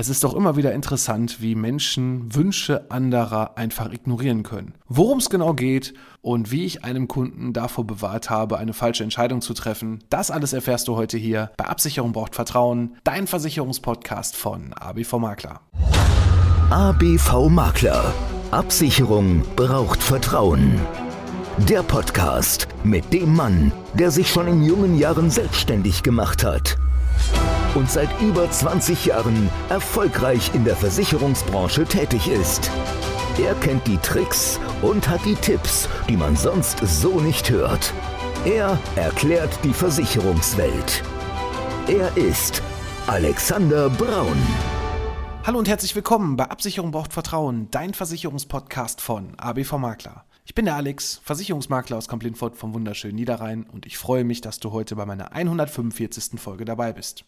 Es ist doch immer wieder interessant, wie Menschen Wünsche anderer einfach ignorieren können. Worum es genau geht und wie ich einem Kunden davor bewahrt habe, eine falsche Entscheidung zu treffen, das alles erfährst du heute hier bei Absicherung braucht Vertrauen, dein Versicherungspodcast von ABV Makler. ABV Makler. Absicherung braucht Vertrauen. Der Podcast mit dem Mann, der sich schon in jungen Jahren selbstständig gemacht hat und seit über 20 Jahren erfolgreich in der Versicherungsbranche tätig ist. Er kennt die Tricks und hat die Tipps, die man sonst so nicht hört. Er erklärt die Versicherungswelt. Er ist Alexander Braun. Hallo und herzlich willkommen bei Absicherung braucht Vertrauen, dein Versicherungspodcast von ABV Makler. Ich bin der Alex, Versicherungsmakler aus Kamp-Lindfort vom wunderschönen Niederrhein und ich freue mich, dass du heute bei meiner 145. Folge dabei bist.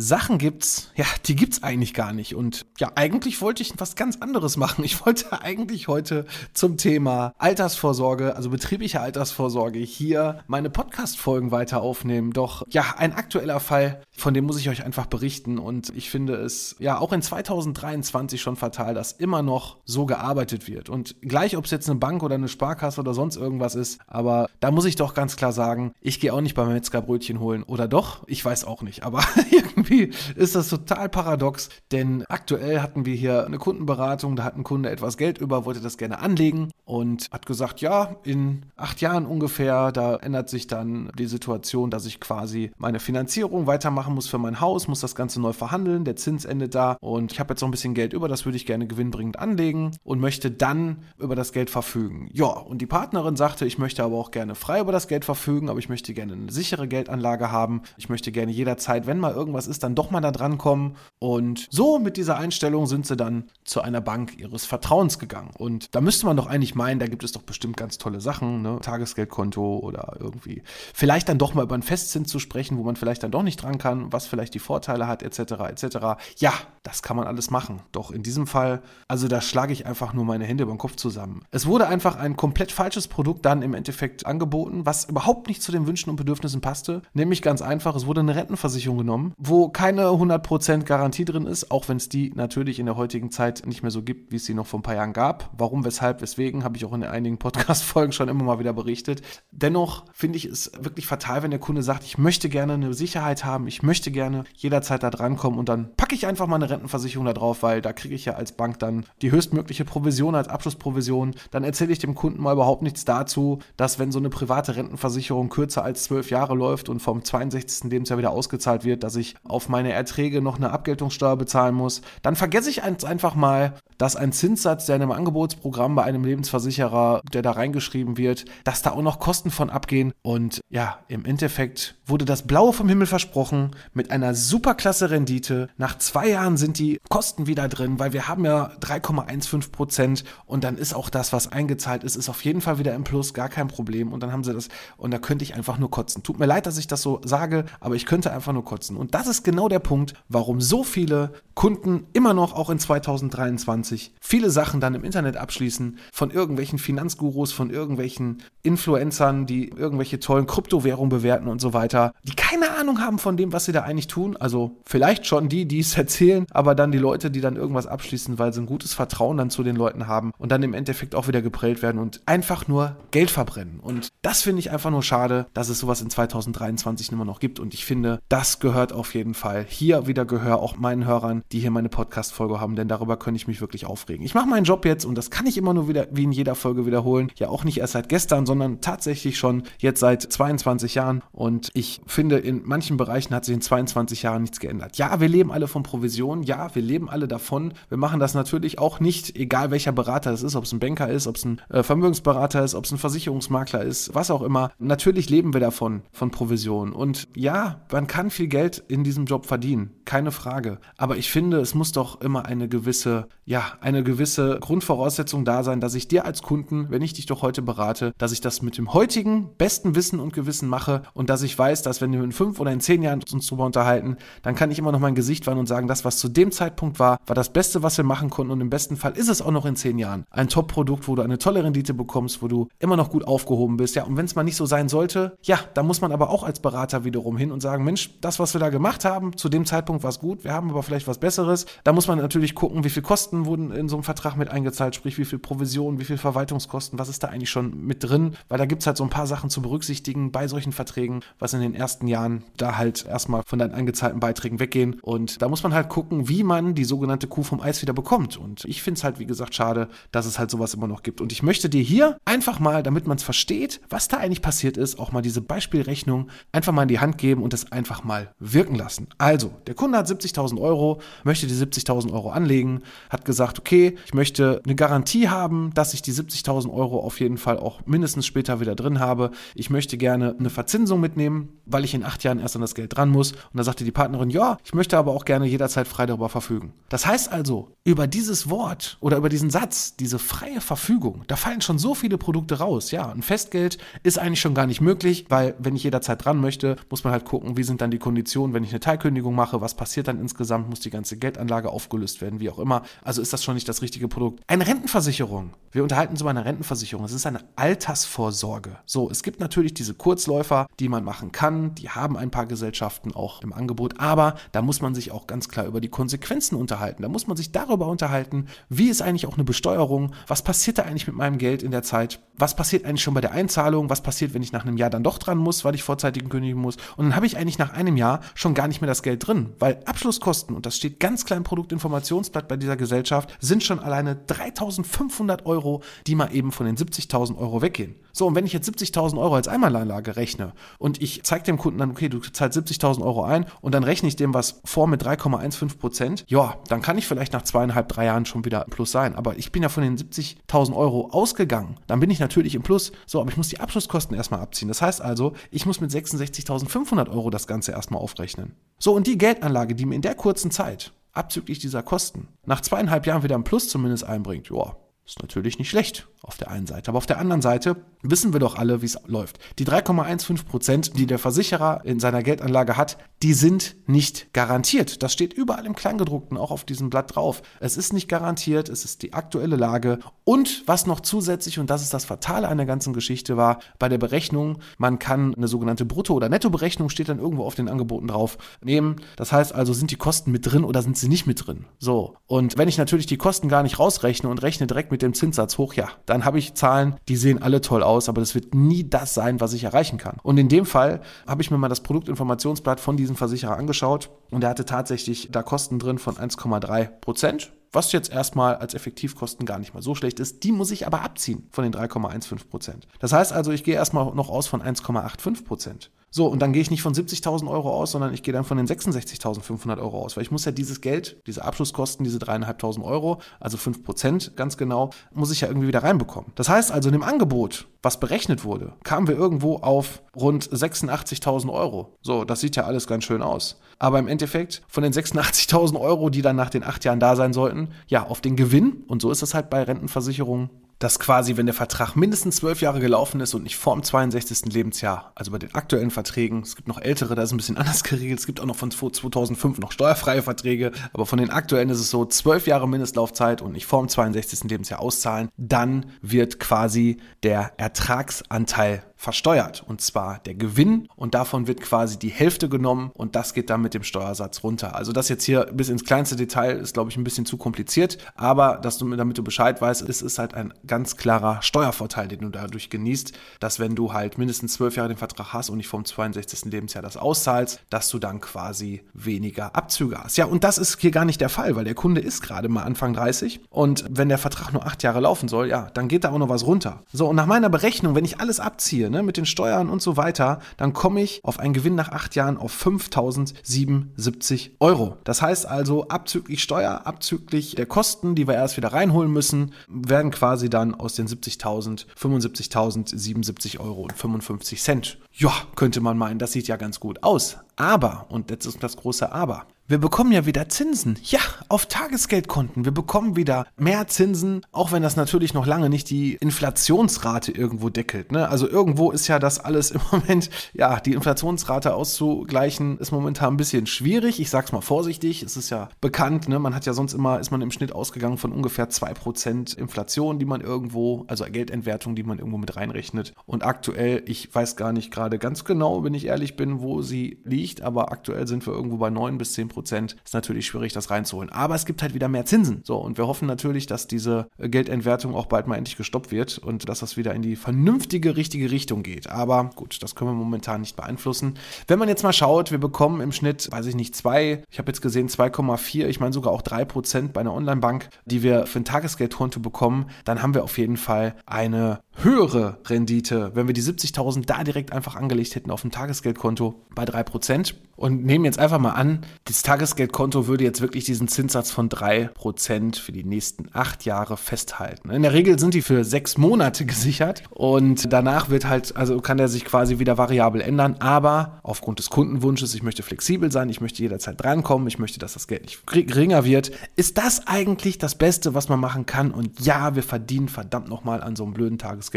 Sachen gibt's, ja, die gibt's eigentlich gar nicht. Und ja, eigentlich wollte ich was ganz anderes machen. Ich wollte eigentlich heute zum Thema Altersvorsorge, also betriebliche Altersvorsorge, hier meine Podcast-Folgen weiter aufnehmen. Doch ja, ein aktueller Fall, von dem muss ich euch einfach berichten. Und ich finde es ja auch in 2023 schon fatal, dass immer noch so gearbeitet wird. Und gleich, ob es jetzt eine Bank oder eine Sparkasse oder sonst irgendwas ist, aber da muss ich doch ganz klar sagen, ich gehe auch nicht beim Metzger Brötchen holen. Oder doch? Ich weiß auch nicht. Aber irgendwie irgendwie ist das total paradox, denn aktuell hatten wir hier eine Kundenberatung, da hat ein Kunde etwas Geld über, wollte das gerne anlegen und hat gesagt, ja, in acht Jahren ungefähr, da ändert sich dann die Situation, dass ich quasi meine Finanzierung weitermachen muss für mein Haus, muss das Ganze neu verhandeln, der Zins endet da und ich habe jetzt noch ein bisschen Geld über, das würde ich gerne gewinnbringend anlegen und möchte dann über das Geld verfügen. Ja, und die Partnerin sagte, ich möchte aber auch gerne frei über das Geld verfügen, aber ich möchte gerne eine sichere Geldanlage haben. Ich möchte gerne jederzeit, wenn mal irgendwas ist, dann doch mal da dran kommen. Und so mit dieser Einstellung sind sie dann zu einer Bank ihres Vertrauens gegangen. Und da müsste man doch eigentlich meinen, da gibt es doch bestimmt ganz tolle Sachen, ne? Tagesgeldkonto oder irgendwie. Vielleicht dann doch mal über einen Festzins zu sprechen, wo man vielleicht dann doch nicht dran kann, was vielleicht die Vorteile hat, etc. etc. Ja, das kann man alles machen. Doch in diesem Fall, also da schlage ich einfach nur meine Hände über den Kopf zusammen. Es wurde einfach ein komplett falsches Produkt dann im Endeffekt angeboten, was überhaupt nicht zu den Wünschen und Bedürfnissen passte. Nämlich ganz einfach, es wurde eine Rentenversicherung genommen, wo keine 100% Garantie drin ist, auch wenn es die natürlich in der heutigen Zeit nicht mehr so gibt, wie es sie noch vor ein paar Jahren gab. Warum, weshalb, weswegen, habe ich auch in einigen Podcast-Folgen schon immer mal wieder berichtet. Dennoch finde ich es wirklich fatal, wenn der Kunde sagt, ich möchte gerne eine Sicherheit haben, ich möchte gerne jederzeit da drankommen und dann packe ich einfach mal eine Rentenversicherung da drauf, weil da kriege ich ja als Bank dann die höchstmögliche Provision als Abschlussprovision. Dann erzähle ich dem Kunden mal überhaupt nichts dazu, dass wenn so eine private Rentenversicherung kürzer als zwölf Jahre läuft und vom 62. Lebensjahr wieder ausgezahlt wird, dass ich auf meine Erträge noch eine Abgeltungssteuer bezahlen muss, dann vergesse ich einfach mal, dass ein Zinssatz, der in einem Angebotsprogramm bei einem Lebensversicherer, der da reingeschrieben wird, dass da auch noch Kosten von abgehen. Und ja, im Endeffekt wurde das Blaue vom Himmel versprochen mit einer superklasse Rendite. Nach zwei Jahren sind die Kosten wieder drin, weil wir haben ja 3,15 Prozent und dann ist auch das, was eingezahlt ist, ist auf jeden Fall wieder im Plus, gar kein Problem. Und dann haben sie das und da könnte ich einfach nur kotzen. Tut mir leid, dass ich das so sage, aber ich könnte einfach nur kotzen. Und das ist genau der Punkt, warum so viele Kunden immer noch auch in 2023 viele Sachen dann im Internet abschließen von irgendwelchen Finanzgurus, von irgendwelchen Influencern, die irgendwelche tollen Kryptowährungen bewerten und so weiter, die keine Ahnung haben von dem, was sie da eigentlich tun. Also vielleicht schon die, die es erzählen, aber dann die Leute, die dann irgendwas abschließen, weil sie ein gutes Vertrauen dann zu den Leuten haben und dann im Endeffekt auch wieder geprellt werden und einfach nur Geld verbrennen. Und das finde ich einfach nur schade, dass es sowas in 2023 immer noch gibt. Und ich finde, das gehört auf jeden Fall hier wieder Gehör auch meinen Hörern, die hier meine Podcast-Folge haben, denn darüber könnte ich mich wirklich aufregen. Ich mache meinen Job jetzt und das kann ich immer nur wieder, wie in jeder Folge wiederholen, ja auch nicht erst seit gestern, sondern tatsächlich schon jetzt seit 22 Jahren und ich finde, in manchen Bereichen hat sich in 22 Jahren nichts geändert. Ja, wir leben alle von Provisionen, ja, wir leben alle davon. Wir machen das natürlich auch nicht, egal welcher Berater es ist, ob es ein Banker ist, ob es ein äh, Vermögensberater ist, ob es ein Versicherungsmakler ist, was auch immer. Natürlich leben wir davon, von Provisionen. Und ja, man kann viel Geld in diesem Job verdienen keine Frage. Aber ich finde, es muss doch immer eine gewisse, ja, eine gewisse Grundvoraussetzung da sein, dass ich dir als Kunden, wenn ich dich doch heute berate, dass ich das mit dem heutigen besten Wissen und Gewissen mache und dass ich weiß, dass wenn wir in fünf oder in zehn Jahren uns darüber unterhalten, dann kann ich immer noch mein Gesicht wahren und sagen, das, was zu dem Zeitpunkt war, war das Beste, was wir machen konnten und im besten Fall ist es auch noch in zehn Jahren ein Top-Produkt, wo du eine tolle Rendite bekommst, wo du immer noch gut aufgehoben bist. Ja, und wenn es mal nicht so sein sollte, ja, da muss man aber auch als Berater wiederum hin und sagen, Mensch, das, was wir da gemacht haben, zu dem Zeitpunkt war es gut, wir haben aber vielleicht was Besseres. Da muss man natürlich gucken, wie viel Kosten wurden in so einem Vertrag mit eingezahlt, sprich wie viel Provision, wie viel Verwaltungskosten, was ist da eigentlich schon mit drin, weil da gibt es halt so ein paar Sachen zu berücksichtigen bei solchen Verträgen, was in den ersten Jahren da halt erstmal von deinen eingezahlten Beiträgen weggehen. Und da muss man halt gucken, wie man die sogenannte Kuh vom Eis wieder bekommt. Und ich finde es halt, wie gesagt, schade, dass es halt sowas immer noch gibt. Und ich möchte dir hier einfach mal, damit man es versteht, was da eigentlich passiert ist, auch mal diese Beispielrechnung einfach mal in die Hand geben und es einfach mal wirken lassen. Also, der Kunde hat 70.000 Euro, möchte die 70.000 Euro anlegen, hat gesagt, okay, ich möchte eine Garantie haben, dass ich die 70.000 Euro auf jeden Fall auch mindestens später wieder drin habe. Ich möchte gerne eine Verzinsung mitnehmen, weil ich in acht Jahren erst an das Geld dran muss. Und da sagte die Partnerin, ja, ich möchte aber auch gerne jederzeit frei darüber verfügen. Das heißt also, über dieses Wort oder über diesen Satz, diese freie Verfügung, da fallen schon so viele Produkte raus. Ja, ein Festgeld ist eigentlich schon gar nicht möglich, weil wenn ich jederzeit dran möchte, muss man halt gucken, wie sind dann die Konditionen, wenn ich eine Teilkündigung mache, was passiert dann insgesamt, muss die ganze Geldanlage aufgelöst werden, wie auch immer. Also ist das schon nicht das richtige Produkt. Eine Rentenversicherung. Wir unterhalten uns über eine Rentenversicherung. Es ist eine Altersvorsorge. So, es gibt natürlich diese Kurzläufer, die man machen kann. Die haben ein paar Gesellschaften auch im Angebot. Aber da muss man sich auch ganz klar über die Konsequenzen unterhalten. Da muss man sich darüber unterhalten, wie ist eigentlich auch eine Besteuerung? Was passiert da eigentlich mit meinem Geld in der Zeit? Was passiert eigentlich schon bei der Einzahlung? Was passiert, wenn ich nach einem Jahr dann doch dran muss, weil ich vorzeitig kündigen muss? Und dann habe ich eigentlich nach einem Jahr schon gar nicht mehr das Geld drin, weil Abschlusskosten, und das steht ganz klar im Produktinformationsblatt bei dieser Gesellschaft, sind schon alleine 3500 Euro, die mal eben von den 70.000 Euro weggehen. So, und wenn ich jetzt 70.000 Euro als Einmalanlage rechne und ich zeige dem Kunden dann, okay, du zahlst 70.000 Euro ein und dann rechne ich dem was vor mit 3,15 Prozent, ja, dann kann ich vielleicht nach zweieinhalb, drei Jahren schon wieder im Plus sein. Aber ich bin ja von den 70.000 Euro ausgegangen. Dann bin ich natürlich im Plus. So, aber ich muss die Abschlusskosten erstmal abziehen. Das heißt also, ich muss mit 66.500 Euro das Ganze erstmal aufrechnen. So, und die Geldanlage, die mir in der kurzen Zeit abzüglich dieser Kosten nach zweieinhalb Jahren wieder im Plus zumindest einbringt, ja, ist natürlich nicht schlecht auf der einen Seite. Aber auf der anderen Seite wissen wir doch alle, wie es läuft. Die 3,15 Prozent, die der Versicherer in seiner Geldanlage hat, die sind nicht garantiert. Das steht überall im Kleingedruckten, auch auf diesem Blatt drauf. Es ist nicht garantiert, es ist die aktuelle Lage. Und was noch zusätzlich, und das ist das Fatale an der ganzen Geschichte war, bei der Berechnung, man kann eine sogenannte Brutto- oder Nettoberechnung, steht dann irgendwo auf den Angeboten drauf, nehmen. Das heißt also, sind die Kosten mit drin oder sind sie nicht mit drin? So. Und wenn ich natürlich die Kosten gar nicht rausrechne und rechne direkt mit dem Zinssatz hoch, ja, dann habe ich Zahlen, die sehen alle toll aus, aber das wird nie das sein, was ich erreichen kann. Und in dem Fall habe ich mir mal das Produktinformationsblatt von diesem Versicherer angeschaut und er hatte tatsächlich da Kosten drin von 1,3 Prozent was jetzt erstmal als Effektivkosten gar nicht mal so schlecht ist. Die muss ich aber abziehen von den 3,15 Prozent. Das heißt also, ich gehe erstmal noch aus von 1,85 Prozent. So, und dann gehe ich nicht von 70.000 Euro aus, sondern ich gehe dann von den 66.500 Euro aus, weil ich muss ja dieses Geld, diese Abschlusskosten, diese 3.500 Euro, also 5 Prozent ganz genau, muss ich ja irgendwie wieder reinbekommen. Das heißt also, in dem Angebot, was berechnet wurde, kamen wir irgendwo auf rund 86.000 Euro. So, das sieht ja alles ganz schön aus. Aber im Endeffekt, von den 86.000 Euro, die dann nach den acht Jahren da sein sollten, ja, auf den Gewinn, und so ist es halt bei Rentenversicherungen, dass quasi, wenn der Vertrag mindestens zwölf Jahre gelaufen ist und nicht vor dem 62. Lebensjahr, also bei den aktuellen Verträgen, es gibt noch ältere, da ist ein bisschen anders geregelt, es gibt auch noch von 2005 noch steuerfreie Verträge, aber von den aktuellen ist es so, zwölf Jahre Mindestlaufzeit und nicht vor dem 62. Lebensjahr auszahlen, dann wird quasi der Ertragsanteil versteuert. Und zwar der Gewinn und davon wird quasi die Hälfte genommen und das geht dann mit dem Steuersatz runter. Also das jetzt hier bis ins kleinste Detail ist, glaube ich, ein bisschen zu kompliziert, aber dass du, damit du Bescheid weißt, es ist halt ein ganz klarer Steuervorteil, den du dadurch genießt, dass wenn du halt mindestens zwölf Jahre den Vertrag hast und nicht vom 62. Lebensjahr das auszahlst, dass du dann quasi weniger Abzüge hast. Ja, und das ist hier gar nicht der Fall, weil der Kunde ist gerade mal Anfang 30 und wenn der Vertrag nur acht Jahre laufen soll, ja, dann geht da auch noch was runter. So, und nach meiner Berechnung, wenn ich alles abziehe, ne, mit den Steuern und so weiter, dann komme ich auf einen Gewinn nach acht Jahren auf 5077 Euro. Das heißt also, abzüglich Steuer, abzüglich der Kosten, die wir erst wieder reinholen müssen, werden quasi dann aus den 70.000 75.077 Euro und 55 Cent. Ja, könnte man meinen, das sieht ja ganz gut aus. Aber, und jetzt ist das große Aber, Wir bekommen ja wieder Zinsen. Ja, auf Tagesgeldkonten. Wir bekommen wieder mehr Zinsen, auch wenn das natürlich noch lange nicht die Inflationsrate irgendwo deckelt. Ne? Also irgendwo ist ja das alles im Moment, ja, die Inflationsrate auszugleichen, ist momentan ein bisschen schwierig. Ich sag's mal vorsichtig. Es ist ja bekannt, ne? man hat ja sonst immer, ist man im Schnitt ausgegangen von ungefähr 2% Inflation, die man irgendwo, also Geldentwertung, die man irgendwo mit reinrechnet. Und aktuell, ich weiß gar nicht gerade ganz genau, wenn ich ehrlich bin, wo sie liegt, aber aktuell sind wir irgendwo bei 9 bis 10 Prozent. Ist natürlich schwierig, das reinzuholen. Aber es gibt halt wieder mehr Zinsen. So, und wir hoffen natürlich, dass diese Geldentwertung auch bald mal endlich gestoppt wird und dass das wieder in die vernünftige, richtige Richtung geht. Aber gut, das können wir momentan nicht beeinflussen. Wenn man jetzt mal schaut, wir bekommen im Schnitt, weiß ich nicht, zwei, ich habe jetzt gesehen 2,4, ich meine sogar auch 3 Prozent bei einer Online-Bank, die wir für ein Tagesgeldkonto bekommen, dann haben wir auf jeden Fall eine höhere Rendite, wenn wir die 70.000 da direkt einfach angelegt hätten auf dem Tagesgeldkonto bei 3% und nehmen jetzt einfach mal an, das Tagesgeldkonto würde jetzt wirklich diesen Zinssatz von 3% für die nächsten acht Jahre festhalten. In der Regel sind die für sechs Monate gesichert und danach wird halt, also kann der sich quasi wieder variabel ändern, aber aufgrund des Kundenwunsches, ich möchte flexibel sein, ich möchte jederzeit drankommen, ich möchte, dass das Geld nicht geringer wird, ist das eigentlich das Beste, was man machen kann. Und ja, wir verdienen verdammt nochmal an so einem blöden Tagesgeldkonto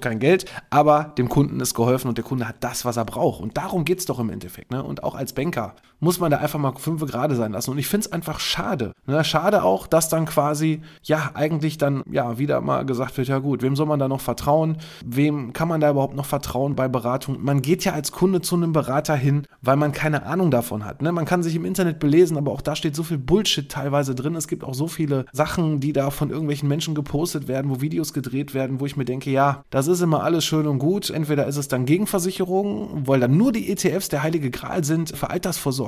kein Geld, aber dem Kunden ist geholfen und der Kunde hat das, was er braucht und darum geht es doch im Endeffekt. Ne? Und auch als Banker muss man da einfach mal fünf gerade sein lassen. Und ich finde es einfach schade. Ne? Schade auch, dass dann quasi, ja, eigentlich dann, ja, wieder mal gesagt wird, ja gut, wem soll man da noch vertrauen? Wem kann man da überhaupt noch vertrauen bei Beratung? Man geht ja als Kunde zu einem Berater hin, weil man keine Ahnung davon hat. Ne? Man kann sich im Internet belesen, aber auch da steht so viel Bullshit teilweise drin. Es gibt auch so viele Sachen, die da von irgendwelchen Menschen gepostet werden, wo Videos gedreht werden, wo ich mir denke, ja, das ist immer alles schön und gut. Entweder ist es dann Gegenversicherung, weil dann nur die ETFs der heilige Gral sind für Altersvorsorge.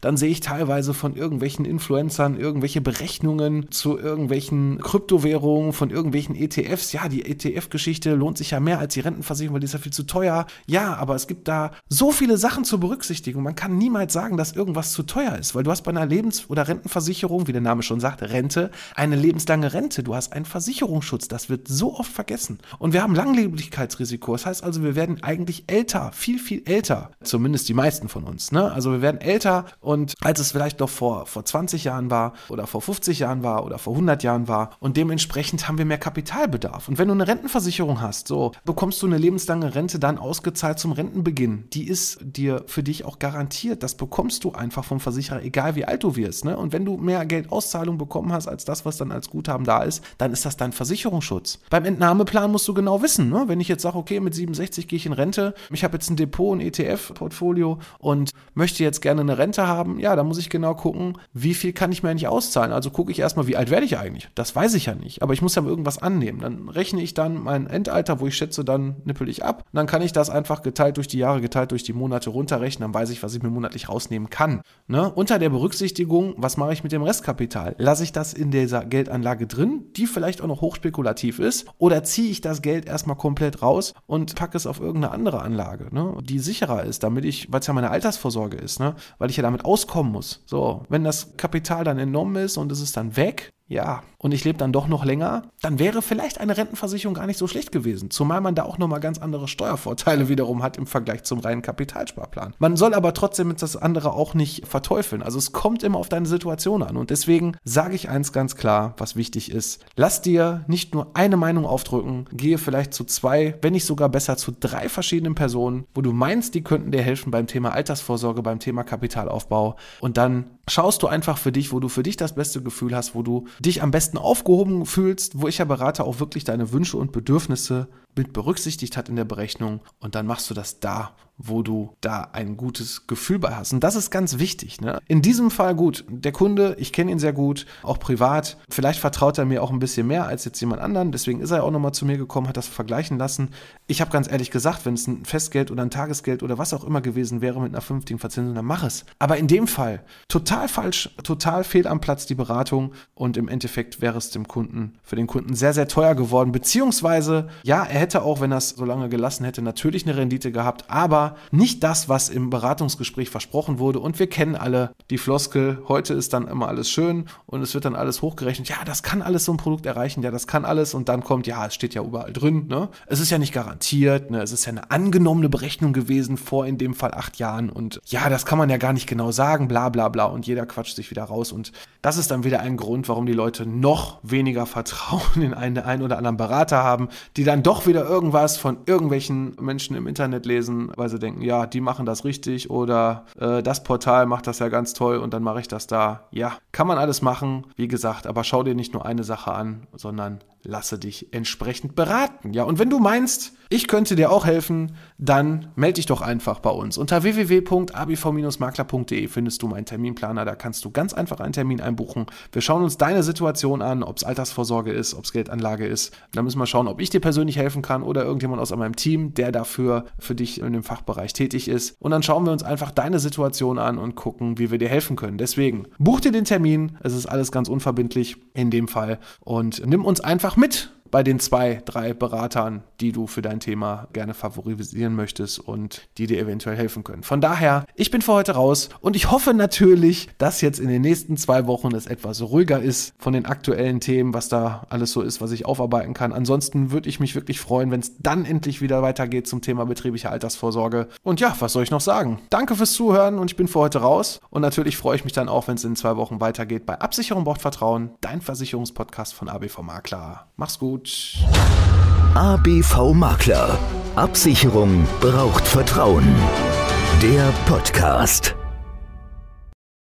Dann sehe ich teilweise von irgendwelchen Influencern irgendwelche Berechnungen zu irgendwelchen Kryptowährungen, von irgendwelchen ETFs. Ja, die ETF-Geschichte lohnt sich ja mehr als die Rentenversicherung, weil die ist ja viel zu teuer. Ja, aber es gibt da so viele Sachen zu berücksichtigen. Man kann niemals sagen, dass irgendwas zu teuer ist, weil du hast bei einer Lebens- oder Rentenversicherung, wie der Name schon sagt, Rente, eine lebenslange Rente. Du hast einen Versicherungsschutz. Das wird so oft vergessen. Und wir haben Langleblichkeitsrisiko. Das heißt also, wir werden eigentlich älter, viel, viel älter. Zumindest die meisten von uns. Ne? Also wir werden älter und als es vielleicht noch vor, vor 20 Jahren war oder vor 50 Jahren war oder vor 100 Jahren war und dementsprechend haben wir mehr Kapitalbedarf. Und wenn du eine Rentenversicherung hast, so bekommst du eine lebenslange Rente dann ausgezahlt zum Rentenbeginn. Die ist dir für dich auch garantiert. Das bekommst du einfach vom Versicherer, egal wie alt du wirst. Ne? Und wenn du mehr Geldauszahlung bekommen hast als das, was dann als Guthaben da ist, dann ist das dein Versicherungsschutz. Beim Entnahmeplan musst du genau wissen, ne? wenn ich jetzt sage, okay, mit 67 gehe ich in Rente, ich habe jetzt ein Depot, ein ETF-Portfolio und möchte jetzt gerne eine Rente haben, ja, da muss ich genau gucken, wie viel kann ich mir eigentlich auszahlen. Also gucke ich erstmal, wie alt werde ich eigentlich? Das weiß ich ja nicht, aber ich muss ja irgendwas annehmen. Dann rechne ich dann mein Endalter, wo ich schätze, dann nippel ich ab. Und dann kann ich das einfach geteilt durch die Jahre, geteilt durch die Monate runterrechnen. Dann weiß ich, was ich mir monatlich rausnehmen kann. Ne? Unter der Berücksichtigung, was mache ich mit dem Restkapital? Lasse ich das in dieser Geldanlage drin, die vielleicht auch noch hochspekulativ ist, oder ziehe ich das Geld erstmal komplett raus und packe es auf irgendeine andere Anlage, ne? die sicherer ist, damit ich, weil es ja meine Altersvorsorge ist, ne? Weil ich ja damit auskommen muss. So, wenn das Kapital dann enorm ist und es ist dann weg, ja, und ich lebe dann doch noch länger, dann wäre vielleicht eine Rentenversicherung gar nicht so schlecht gewesen. Zumal man da auch nochmal ganz andere Steuervorteile wiederum hat im Vergleich zum reinen Kapitalsparplan. Man soll aber trotzdem das andere auch nicht verteufeln. Also es kommt immer auf deine Situation an. Und deswegen sage ich eins ganz klar, was wichtig ist. Lass dir nicht nur eine Meinung aufdrücken, gehe vielleicht zu zwei, wenn nicht sogar besser zu drei verschiedenen Personen, wo du meinst, die könnten dir helfen beim Thema Altersvorsorge, beim Thema Kapitalaufbau. Und dann schaust du einfach für dich, wo du für dich das beste Gefühl hast, wo du dich am besten aufgehoben fühlst, wo ich ja Berater auch wirklich deine Wünsche und Bedürfnisse mit berücksichtigt hat in der Berechnung und dann machst du das da, wo du da ein gutes Gefühl bei hast. Und das ist ganz wichtig. Ne? In diesem Fall gut, der Kunde, ich kenne ihn sehr gut, auch privat. Vielleicht vertraut er mir auch ein bisschen mehr als jetzt jemand anderen. Deswegen ist er auch nochmal zu mir gekommen, hat das vergleichen lassen. Ich habe ganz ehrlich gesagt, wenn es ein Festgeld oder ein Tagesgeld oder was auch immer gewesen wäre mit einer vernünftigen Verzinsung, dann mach es. Aber in dem Fall total falsch, total fehl am Platz die Beratung und im Endeffekt wäre es dem Kunden, für den Kunden sehr, sehr teuer geworden. Beziehungsweise, ja, er hätte hätte auch, wenn er es so lange gelassen hätte, natürlich eine Rendite gehabt, aber nicht das, was im Beratungsgespräch versprochen wurde. Und wir kennen alle die Floskel, heute ist dann immer alles schön und es wird dann alles hochgerechnet. Ja, das kann alles so ein Produkt erreichen, ja, das kann alles. Und dann kommt, ja, es steht ja überall drin. Ne? Es ist ja nicht garantiert, ne? es ist ja eine angenommene Berechnung gewesen vor in dem Fall acht Jahren. Und ja, das kann man ja gar nicht genau sagen, bla bla bla. Und jeder quatscht sich wieder raus. Und das ist dann wieder ein Grund, warum die Leute noch weniger Vertrauen in einen, einen oder anderen Berater haben, die dann doch wieder irgendwas von irgendwelchen Menschen im Internet lesen, weil sie denken, ja, die machen das richtig oder äh, das Portal macht das ja ganz toll und dann mache ich das da. Ja, kann man alles machen, wie gesagt, aber schau dir nicht nur eine Sache an, sondern lasse dich entsprechend beraten. Ja, und wenn du meinst, ich könnte dir auch helfen, dann melde dich doch einfach bei uns. Unter www.abv-makler.de findest du meinen Terminplaner. Da kannst du ganz einfach einen Termin einbuchen. Wir schauen uns deine Situation an, ob es Altersvorsorge ist, ob es Geldanlage ist. Da müssen wir schauen, ob ich dir persönlich helfen kann oder irgendjemand aus meinem Team, der dafür für dich in dem Fachbereich tätig ist. Und dann schauen wir uns einfach deine Situation an und gucken, wie wir dir helfen können. Deswegen buch dir den Termin. Es ist alles ganz unverbindlich in dem Fall und nimm uns einfach mit bei den zwei, drei Beratern, die du für dein Thema gerne favorisieren möchtest und die dir eventuell helfen können. Von daher, ich bin für heute raus und ich hoffe natürlich, dass jetzt in den nächsten zwei Wochen es etwas ruhiger ist von den aktuellen Themen, was da alles so ist, was ich aufarbeiten kann. Ansonsten würde ich mich wirklich freuen, wenn es dann endlich wieder weitergeht zum Thema betriebliche Altersvorsorge. Und ja, was soll ich noch sagen? Danke fürs Zuhören und ich bin für heute raus. Und natürlich freue ich mich dann auch, wenn es in zwei Wochen weitergeht bei Absicherung braucht Vertrauen, dein Versicherungspodcast von ABV Makler. Mach's gut. ABV Makler. Absicherung braucht Vertrauen. Der Podcast.